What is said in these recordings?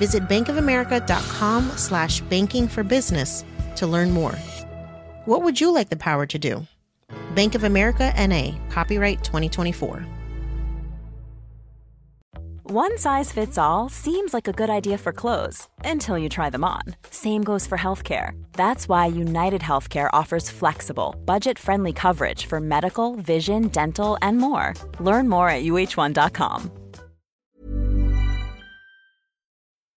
Visit bankofamerica.com slash banking for business to learn more. What would you like the power to do? Bank of America NA, copyright 2024. One size fits all seems like a good idea for clothes until you try them on. Same goes for healthcare. That's why United Healthcare offers flexible, budget friendly coverage for medical, vision, dental, and more. Learn more at uh1.com.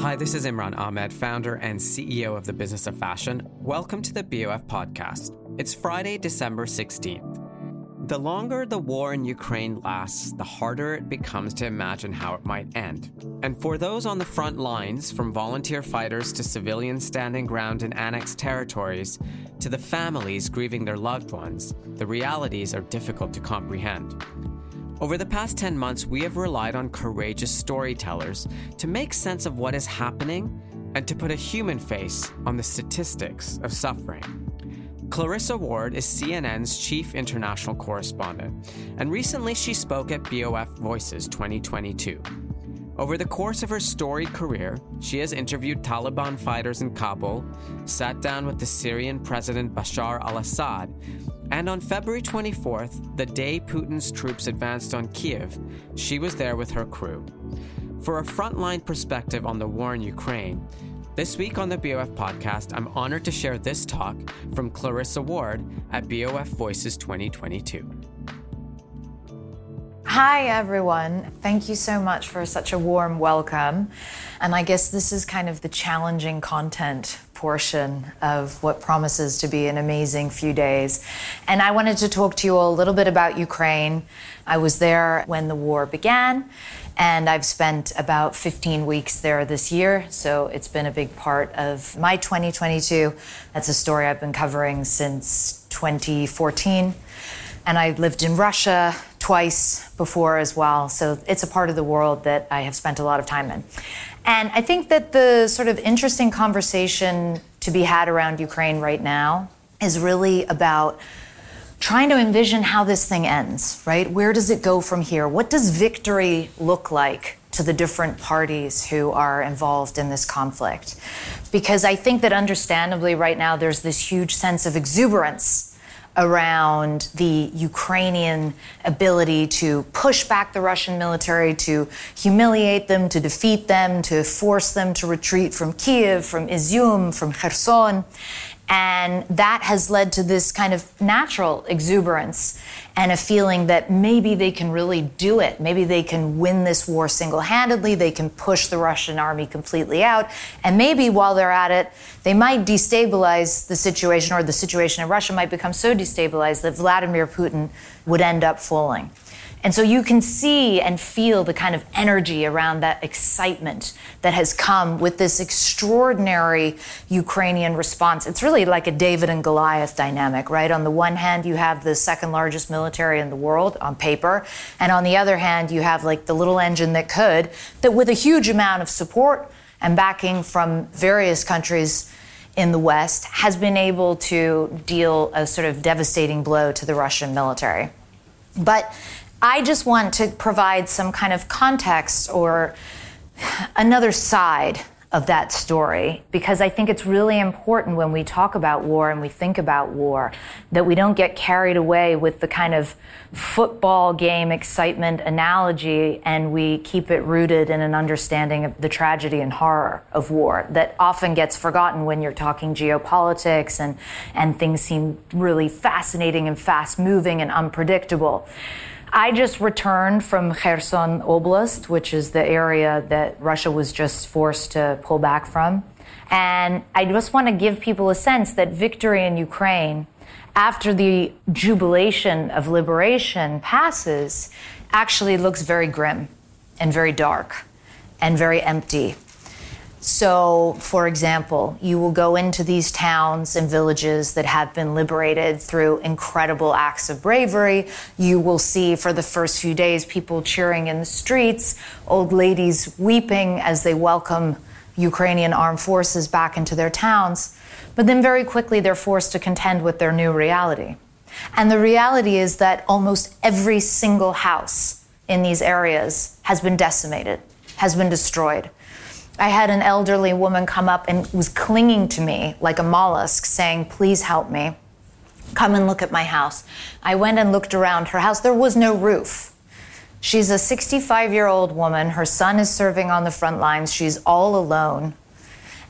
Hi, this is Imran Ahmed, founder and CEO of the Business of Fashion. Welcome to the BOF podcast. It's Friday, December 16th. The longer the war in Ukraine lasts, the harder it becomes to imagine how it might end. And for those on the front lines, from volunteer fighters to civilians standing ground in annexed territories, to the families grieving their loved ones, the realities are difficult to comprehend. Over the past 10 months, we have relied on courageous storytellers to make sense of what is happening and to put a human face on the statistics of suffering. Clarissa Ward is CNN's chief international correspondent, and recently she spoke at BOF Voices 2022. Over the course of her storied career, she has interviewed Taliban fighters in Kabul, sat down with the Syrian President Bashar al Assad, and on February 24th, the day Putin's troops advanced on Kiev, she was there with her crew. For a frontline perspective on the war in Ukraine, this week on the BOF podcast, I'm honored to share this talk from Clarissa Ward at BOF Voices 2022. Hi, everyone. Thank you so much for such a warm welcome. And I guess this is kind of the challenging content portion of what promises to be an amazing few days. And I wanted to talk to you all a little bit about Ukraine. I was there when the war began, and I've spent about 15 weeks there this year. So it's been a big part of my 2022. That's a story I've been covering since 2014. And I lived in Russia twice before as well. So it's a part of the world that I have spent a lot of time in. And I think that the sort of interesting conversation to be had around Ukraine right now is really about trying to envision how this thing ends, right? Where does it go from here? What does victory look like to the different parties who are involved in this conflict? Because I think that understandably, right now, there's this huge sense of exuberance around the Ukrainian ability to push back the Russian military, to humiliate them, to defeat them, to force them to retreat from Kiev, from Izium, from Kherson. And that has led to this kind of natural exuberance and a feeling that maybe they can really do it. Maybe they can win this war single handedly. They can push the Russian army completely out. And maybe while they're at it, they might destabilize the situation, or the situation in Russia might become so destabilized that Vladimir Putin would end up falling. And so you can see and feel the kind of energy around that excitement that has come with this extraordinary Ukrainian response. It's really like a David and Goliath dynamic, right? On the one hand, you have the second largest military in the world on paper. And on the other hand, you have like the little engine that could, that with a huge amount of support and backing from various countries in the West, has been able to deal a sort of devastating blow to the Russian military. But I just want to provide some kind of context or another side of that story because I think it's really important when we talk about war and we think about war that we don't get carried away with the kind of football game excitement analogy and we keep it rooted in an understanding of the tragedy and horror of war that often gets forgotten when you're talking geopolitics and, and things seem really fascinating and fast moving and unpredictable. I just returned from Kherson Oblast, which is the area that Russia was just forced to pull back from. And I just want to give people a sense that victory in Ukraine, after the jubilation of liberation passes, actually looks very grim and very dark and very empty so, for example, you will go into these towns and villages that have been liberated through incredible acts of bravery. You will see for the first few days people cheering in the streets, old ladies weeping as they welcome Ukrainian armed forces back into their towns. But then very quickly they're forced to contend with their new reality. And the reality is that almost every single house in these areas has been decimated, has been destroyed. I had an elderly woman come up and was clinging to me like a mollusk, saying, Please help me. Come and look at my house. I went and looked around her house. There was no roof. She's a 65 year old woman. Her son is serving on the front lines. She's all alone.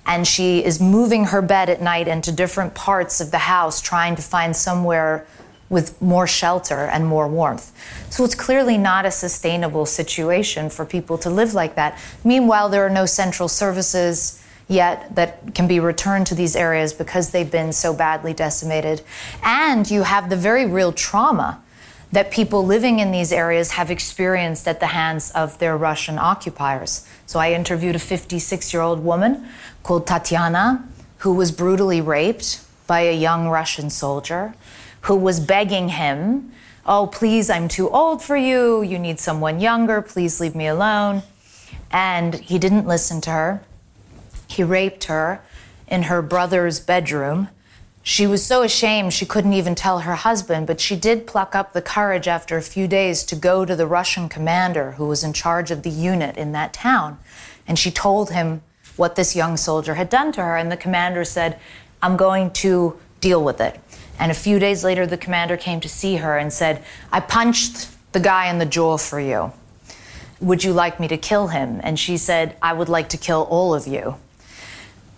And she is moving her bed at night into different parts of the house, trying to find somewhere with more shelter and more warmth. So it's clearly not a sustainable situation for people to live like that. Meanwhile, there are no central services yet that can be returned to these areas because they've been so badly decimated. And you have the very real trauma that people living in these areas have experienced at the hands of their Russian occupiers. So I interviewed a 56 year old woman called Tatiana who was brutally raped by a young Russian soldier who was begging him, Oh, please, I'm too old for you. You need someone younger. Please leave me alone. And he didn't listen to her. He raped her in her brother's bedroom. She was so ashamed she couldn't even tell her husband, but she did pluck up the courage after a few days to go to the Russian commander who was in charge of the unit in that town. And she told him what this young soldier had done to her. And the commander said, I'm going to deal with it. And a few days later, the commander came to see her and said, I punched the guy in the jaw for you. Would you like me to kill him? And she said, I would like to kill all of you,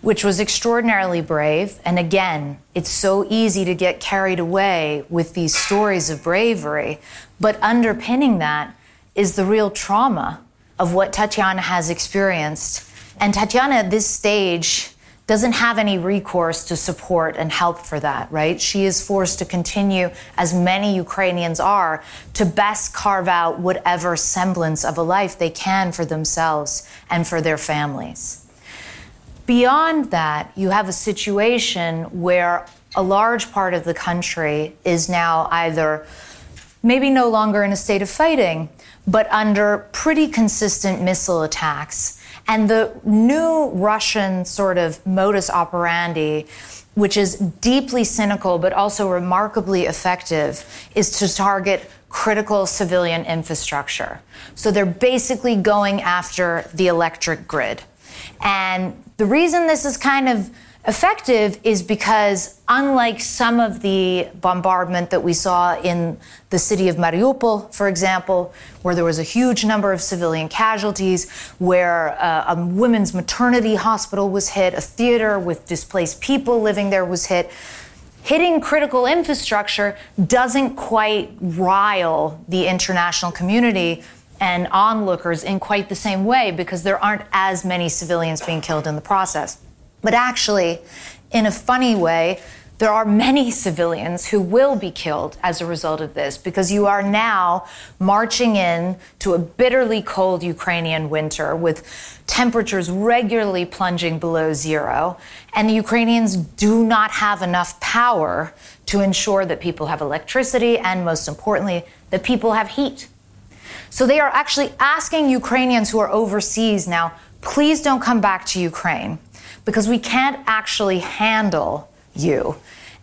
which was extraordinarily brave. And again, it's so easy to get carried away with these stories of bravery. But underpinning that is the real trauma of what Tatiana has experienced. And Tatiana, at this stage, doesn't have any recourse to support and help for that, right? She is forced to continue, as many Ukrainians are, to best carve out whatever semblance of a life they can for themselves and for their families. Beyond that, you have a situation where a large part of the country is now either maybe no longer in a state of fighting, but under pretty consistent missile attacks and the new Russian sort of modus operandi, which is deeply cynical but also remarkably effective, is to target critical civilian infrastructure. So they're basically going after the electric grid. And the reason this is kind of Effective is because, unlike some of the bombardment that we saw in the city of Mariupol, for example, where there was a huge number of civilian casualties, where uh, a women's maternity hospital was hit, a theater with displaced people living there was hit, hitting critical infrastructure doesn't quite rile the international community and onlookers in quite the same way because there aren't as many civilians being killed in the process. But actually, in a funny way, there are many civilians who will be killed as a result of this because you are now marching in to a bitterly cold Ukrainian winter with temperatures regularly plunging below zero. And the Ukrainians do not have enough power to ensure that people have electricity and, most importantly, that people have heat. So they are actually asking Ukrainians who are overseas now, please don't come back to Ukraine because we can't actually handle you.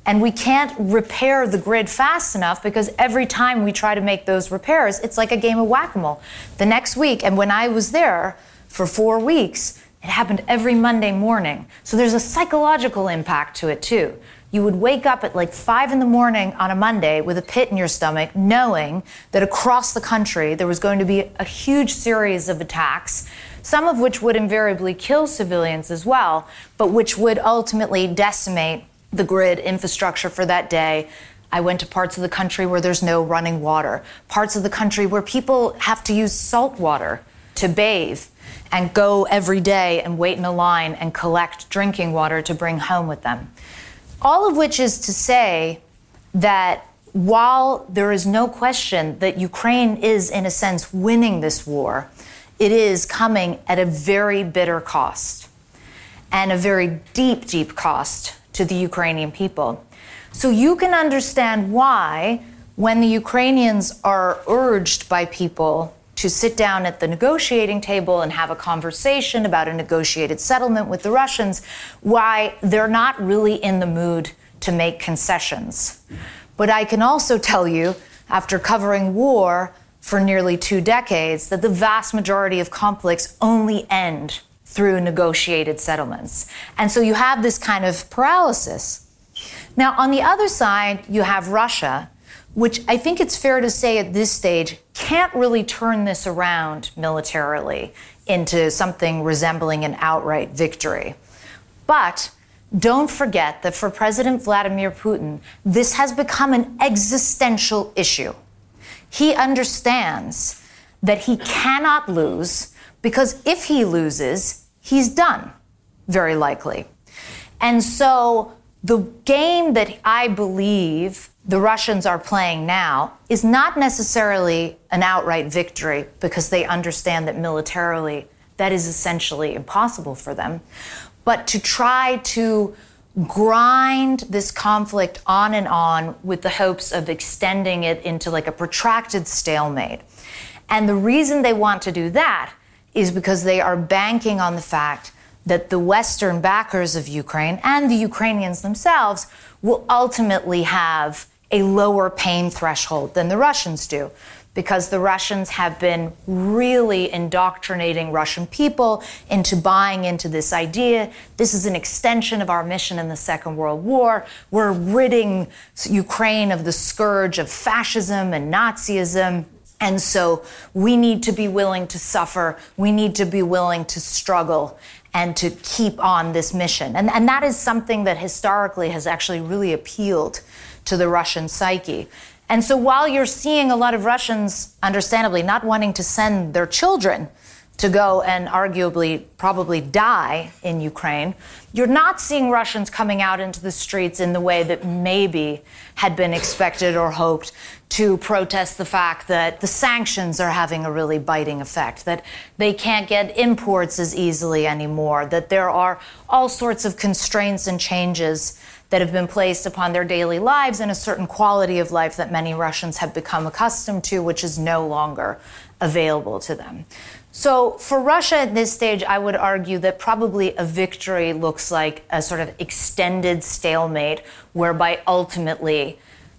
And we can't repair the grid fast enough because every time we try to make those repairs, it's like a game of whack a mole. The next week, and when I was there for four weeks, it happened every Monday morning. So there's a psychological impact to it too. You would wake up at like five in the morning on a Monday with a pit in your stomach, knowing that across the country there was going to be a huge series of attacks some of which would invariably kill civilians as well, but which would ultimately decimate the grid infrastructure for that day. I went to parts of the country where there's no running water, parts of the country where people have to use salt water to bathe and go every day and wait in a line and collect drinking water to bring home with them. All of which is to say that while there is no question that Ukraine is, in a sense, winning this war, it is coming at a very bitter cost and a very deep, deep cost to the Ukrainian people. So you can understand why, when the Ukrainians are urged by people to sit down at the negotiating table and have a conversation about a negotiated settlement with the Russians, why they're not really in the mood to make concessions. But I can also tell you, after covering war, for nearly two decades that the vast majority of conflicts only end through negotiated settlements. And so you have this kind of paralysis. Now, on the other side, you have Russia, which I think it's fair to say at this stage can't really turn this around militarily into something resembling an outright victory. But don't forget that for President Vladimir Putin, this has become an existential issue. He understands that he cannot lose because if he loses, he's done, very likely. And so the game that I believe the Russians are playing now is not necessarily an outright victory because they understand that militarily that is essentially impossible for them, but to try to grind this conflict on and on with the hopes of extending it into like a protracted stalemate. And the reason they want to do that is because they are banking on the fact that the Western backers of Ukraine and the Ukrainians themselves will ultimately have a lower pain threshold than the Russians do because the Russians have been really indoctrinating Russian people into buying into this idea. This is an extension of our mission in the Second World War. We're ridding Ukraine of the scourge of fascism and Nazism. And so we need to be willing to suffer. We need to be willing to struggle and to keep on this mission. And, and that is something that historically has actually really appealed to the Russian psyche. And so while you're seeing a lot of Russians, understandably, not wanting to send their children to go and arguably probably die in Ukraine, you're not seeing Russians coming out into the streets in the way that maybe had been expected or hoped to protest the fact that the sanctions are having a really biting effect, that they can't get imports as easily anymore, that there are all sorts of constraints and changes that have been placed upon their daily lives and a certain quality of life that many Russians have become accustomed to, which is no longer available to them. So, for Russia at this stage, I would argue that probably a victory looks like a sort of extended stalemate, whereby ultimately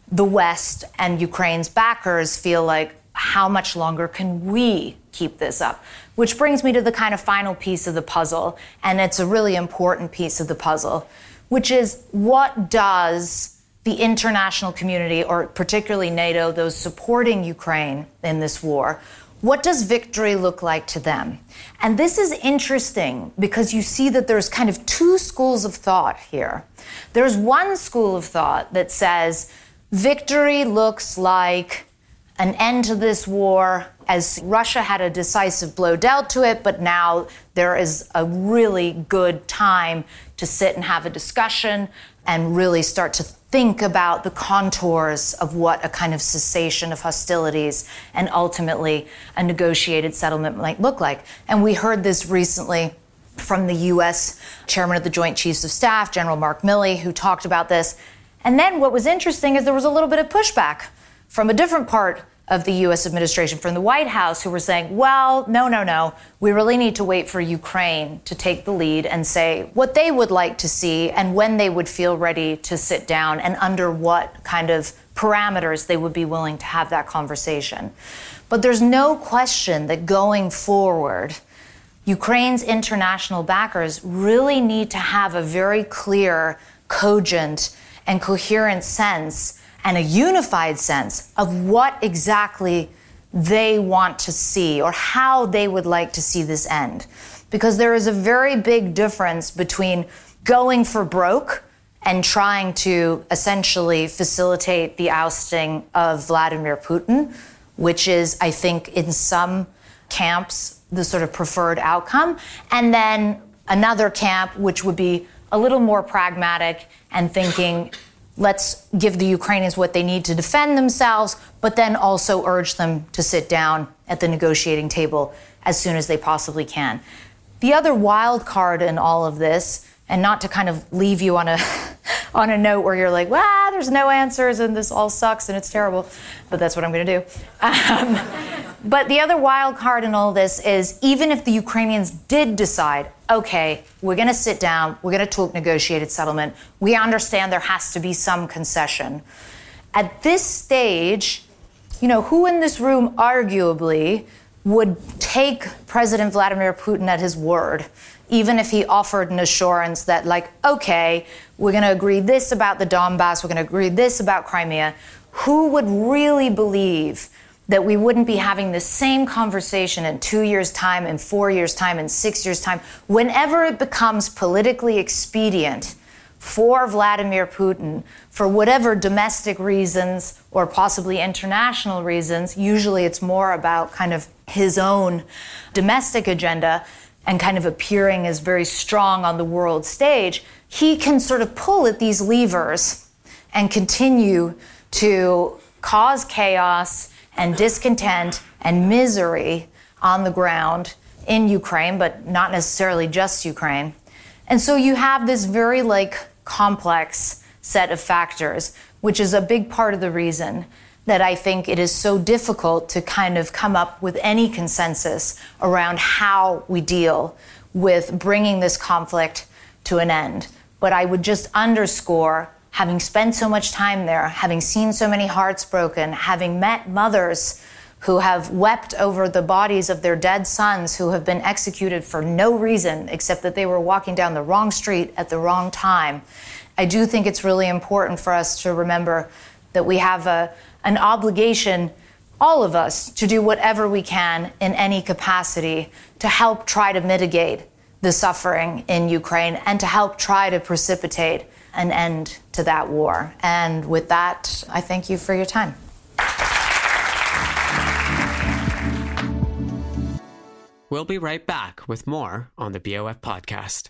the West and Ukraine's backers feel like, how much longer can we keep this up? Which brings me to the kind of final piece of the puzzle, and it's a really important piece of the puzzle, which is what does the international community, or particularly NATO, those supporting Ukraine in this war, what does victory look like to them? And this is interesting because you see that there's kind of two schools of thought here. There's one school of thought that says victory looks like an end to this war as Russia had a decisive blow dealt to it, but now there is a really good time to sit and have a discussion and really start to think about the contours of what a kind of cessation of hostilities and ultimately a negotiated settlement might look like. And we heard this recently from the US chairman of the Joint Chiefs of Staff, General Mark Milley, who talked about this. And then what was interesting is there was a little bit of pushback from a different part of the US administration from the White House who were saying, well, no, no, no, we really need to wait for Ukraine to take the lead and say what they would like to see and when they would feel ready to sit down and under what kind of parameters they would be willing to have that conversation. But there's no question that going forward, Ukraine's international backers really need to have a very clear, cogent, and coherent sense and a unified sense of what exactly they want to see or how they would like to see this end. Because there is a very big difference between going for broke and trying to essentially facilitate the ousting of Vladimir Putin, which is, I think, in some camps, the sort of preferred outcome. And then another camp, which would be a little more pragmatic and thinking let's give the Ukrainians what they need to defend themselves, but then also urge them to sit down at the negotiating table as soon as they possibly can. The other wild card in all of this, and not to kind of leave you on a on a note where you're like, "Wow, there's no answers and this all sucks and it's terrible," but that's what I'm going to do. Um, but the other wild card in all this is even if the Ukrainians did decide, okay, we're going to sit down, we're going to talk negotiated settlement, we understand there has to be some concession. At this stage, you know, who in this room arguably would take President Vladimir Putin at his word, even if he offered an assurance that, like, okay, we're going to agree this about the Donbass, we're going to agree this about Crimea? Who would really believe? That we wouldn't be having the same conversation in two years' time, in four years' time, in six years' time, whenever it becomes politically expedient for Vladimir Putin, for whatever domestic reasons or possibly international reasons. Usually it's more about kind of his own domestic agenda and kind of appearing as very strong on the world stage. He can sort of pull at these levers and continue to cause chaos and discontent and misery on the ground in Ukraine, but not necessarily just Ukraine. And so you have this very like complex set of factors, which is a big part of the reason that I think it is so difficult to kind of come up with any consensus around how we deal with bringing this conflict to an end. But I would just underscore having spent so much time there, having seen so many hearts broken, having met mothers who have wept over the bodies of their dead sons who have been executed for no reason except that they were walking down the wrong street at the wrong time. I do think it's really important for us to remember that we have a, an obligation, all of us, to do whatever we can in any capacity to help try to mitigate the suffering in Ukraine and to help try to precipitate an end to that war. And with that, I thank you for your time. We'll be right back with more on the BOF podcast.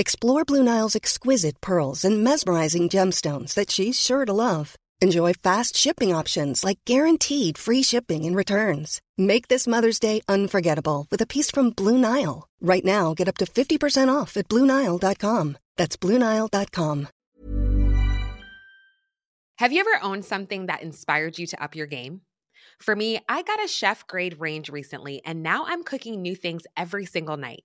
Explore Blue Nile's exquisite pearls and mesmerizing gemstones that she's sure to love. Enjoy fast shipping options like guaranteed free shipping and returns. Make this Mother's Day unforgettable with a piece from Blue Nile. Right now, get up to 50% off at BlueNile.com. That's BlueNile.com. Have you ever owned something that inspired you to up your game? For me, I got a chef grade range recently, and now I'm cooking new things every single night.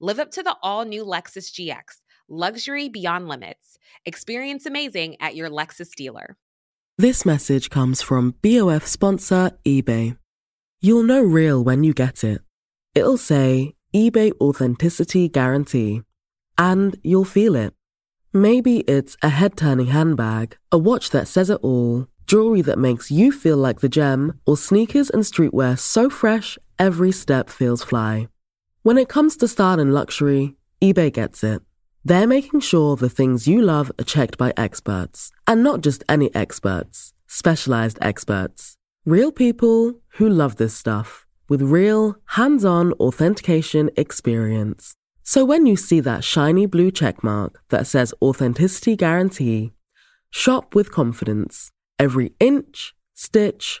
Live up to the all new Lexus GX Luxury beyond limits. Experience amazing at your Lexus dealer. This message comes from BOF sponsor eBay. You'll know real when you get it. It'll say eBay Authenticity Guarantee. And you'll feel it. Maybe it's a head turning handbag, a watch that says it all, jewelry that makes you feel like the gem, or sneakers and streetwear so fresh every step feels fly. When it comes to style and luxury, eBay gets it. They're making sure the things you love are checked by experts. And not just any experts, specialized experts. Real people who love this stuff with real, hands on authentication experience. So when you see that shiny blue checkmark that says Authenticity Guarantee, shop with confidence. Every inch, stitch,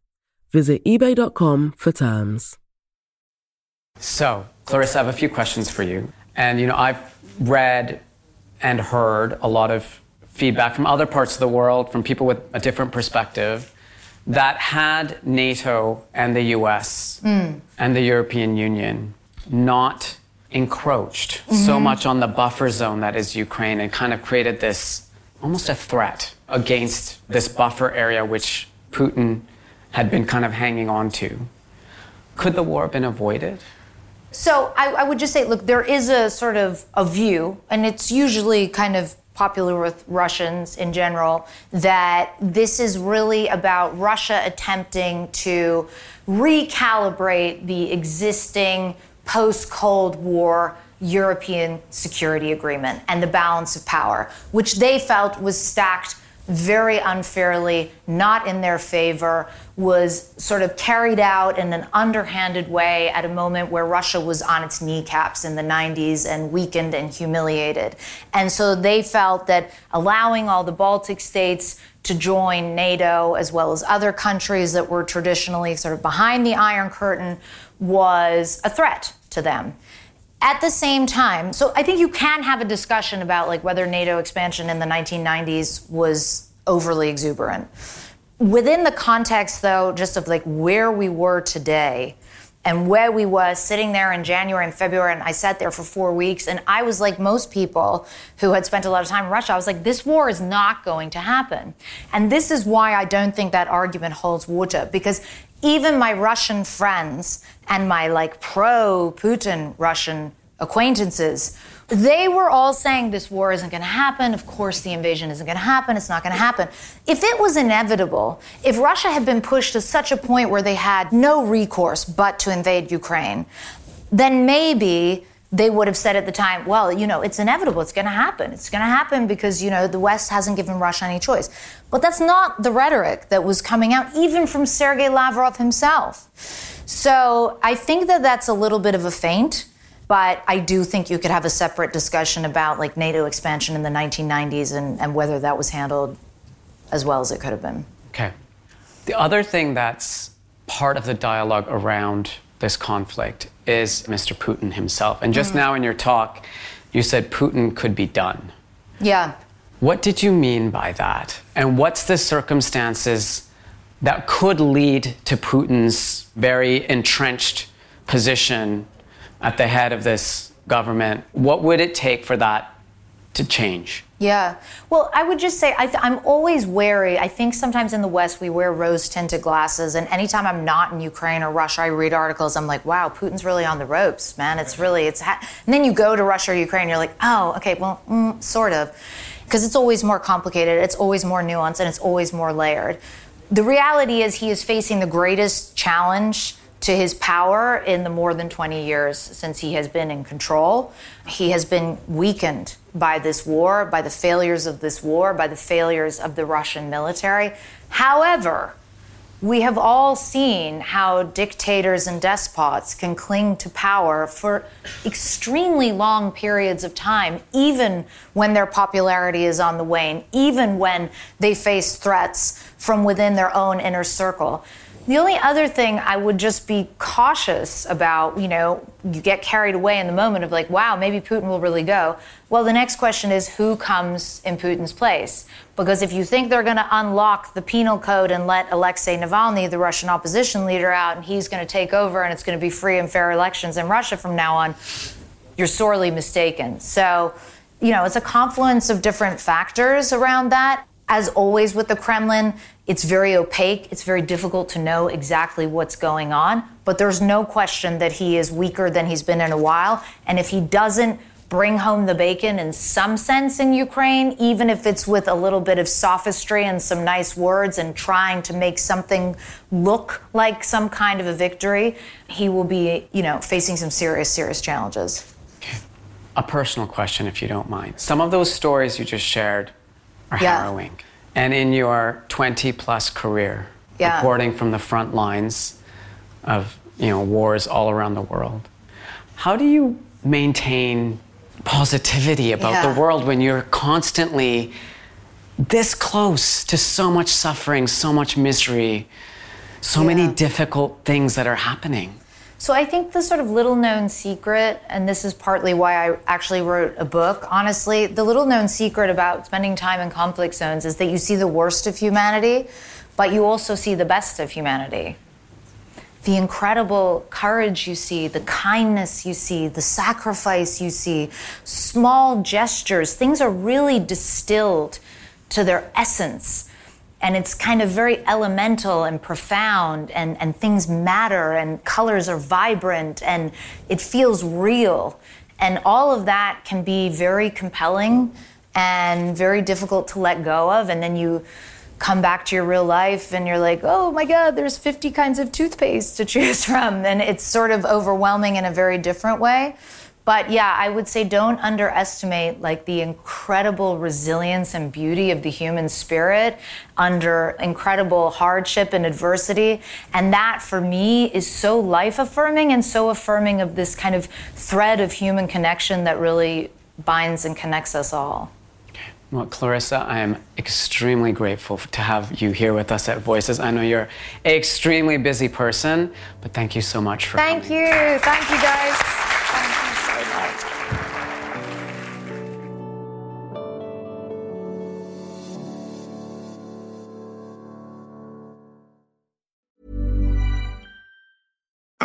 Visit eBay.com for terms. So, Clarissa, I have a few questions for you. And, you know, I've read and heard a lot of feedback from other parts of the world, from people with a different perspective, that had NATO and the US mm. and the European Union not encroached mm-hmm. so much on the buffer zone that is Ukraine and kind of created this almost a threat against this buffer area which Putin had been kind of hanging on to. Could the war have been avoided? So I, I, would just say, look, there is a sort of a view, and it's usually kind of popular with Russians in general, that this is really about Russia attempting to recalibrate the existing post Cold War European security agreement and the balance of power, which they felt was stacked very unfairly, not in their favor, was sort of carried out in an underhanded way at a moment where Russia was on its kneecaps in the 90s and weakened and humiliated. And so they felt that allowing all the Baltic states to join NATO, as well as other countries that were traditionally sort of behind the Iron Curtain, was a threat to them at the same time, so I think you can have a discussion about like whether NATO expansion in the 1990s was overly exuberant. Within the context though, just of like where we were today and where we was sitting there in January and February and I sat there for 4 weeks and I was like most people who had spent a lot of time in Russia, I was like this war is not going to happen. And this is why I don't think that argument holds water because even my Russian friends and my like pro Putin Russian acquaintances, they were all saying this war isn't going to happen. Of course, the invasion isn't going to happen. It's not going to happen. If it was inevitable, if Russia had been pushed to such a point where they had no recourse but to invade Ukraine, then maybe they would have said at the time, well, you know, it's inevitable. It's going to happen. It's going to happen because, you know, the West hasn't given Russia any choice. But that's not the rhetoric that was coming out, even from Sergei Lavrov himself. So I think that that's a little bit of a feint. But I do think you could have a separate discussion about like NATO expansion in the 1990s and, and whether that was handled as well as it could have been. Okay. The other thing that's part of the dialogue around this conflict is Mr. Putin himself. And just mm. now in your talk, you said Putin could be done. Yeah. What did you mean by that? And what's the circumstances that could lead to Putin's very entrenched position at the head of this government? What would it take for that to change? Yeah. Well, I would just say I am always wary. I think sometimes in the West we wear rose tinted glasses. And anytime I'm not in Ukraine or Russia, I read articles. I'm like, wow, Putin's really on the ropes, man. It's really, it's, ha-. and then you go to Russia or Ukraine, you're like, oh, okay, well, mm, sort of. Because it's always more complicated, it's always more nuanced, and it's always more layered. The reality is, he is facing the greatest challenge to his power in the more than 20 years since he has been in control. He has been weakened by this war, by the failures of this war, by the failures of the Russian military. However, we have all seen how dictators and despots can cling to power for extremely long periods of time, even when their popularity is on the wane, even when they face threats from within their own inner circle. The only other thing I would just be cautious about, you know, you get carried away in the moment of like, wow, maybe Putin will really go. Well, the next question is who comes in Putin's place? Because if you think they're going to unlock the penal code and let Alexei Navalny, the Russian opposition leader, out and he's going to take over and it's going to be free and fair elections in Russia from now on, you're sorely mistaken. So, you know, it's a confluence of different factors around that. As always with the Kremlin, it's very opaque. It's very difficult to know exactly what's going on. But there's no question that he is weaker than he's been in a while. And if he doesn't bring home the bacon in some sense in Ukraine, even if it's with a little bit of sophistry and some nice words and trying to make something look like some kind of a victory, he will be, you know, facing some serious, serious challenges. A personal question, if you don't mind. Some of those stories you just shared are yeah. harrowing. And in your 20 plus career, yeah. reporting from the front lines of you know wars all around the world, how do you maintain positivity about yeah. the world when you're constantly this close to so much suffering, so much misery, so many difficult things that are happening? So I think the sort of little known secret, and this is partly why I actually wrote a book, honestly, the little known secret about spending time in conflict zones is that you see the worst of humanity, but you also see the best of humanity. The incredible courage you see, the kindness you see, the sacrifice you see, small gestures, things are really distilled to their essence and it's kind of very elemental and profound and, and things matter and colors are vibrant and it feels real. And all of that can be very compelling and very difficult to let go of and then you come back to your real life and you're like oh my god there's 50 kinds of toothpaste to choose from. And it's sort of overwhelming in a very different way but yeah, I would say don't underestimate like the incredible resilience and beauty of the human spirit under incredible hardship and adversity. And that for me is so life affirming and so affirming of this kind of thread of human connection that really binds and connects us all. Well, Clarissa, I am extremely grateful to have you here with us at Voices. I know you're an extremely busy person, but thank you so much for Thank coming. you. Thank you, guys.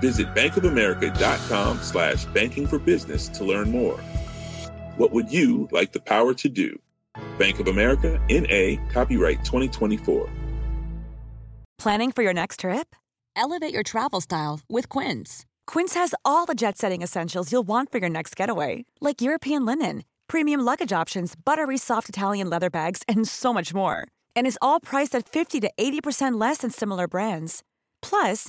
Visit bankofamerica.com slash banking for business to learn more. What would you like the power to do? Bank of America, N.A., copyright 2024. Planning for your next trip? Elevate your travel style with Quince. Quince has all the jet setting essentials you'll want for your next getaway, like European linen, premium luggage options, buttery soft Italian leather bags, and so much more. And is all priced at 50 to 80% less than similar brands. Plus,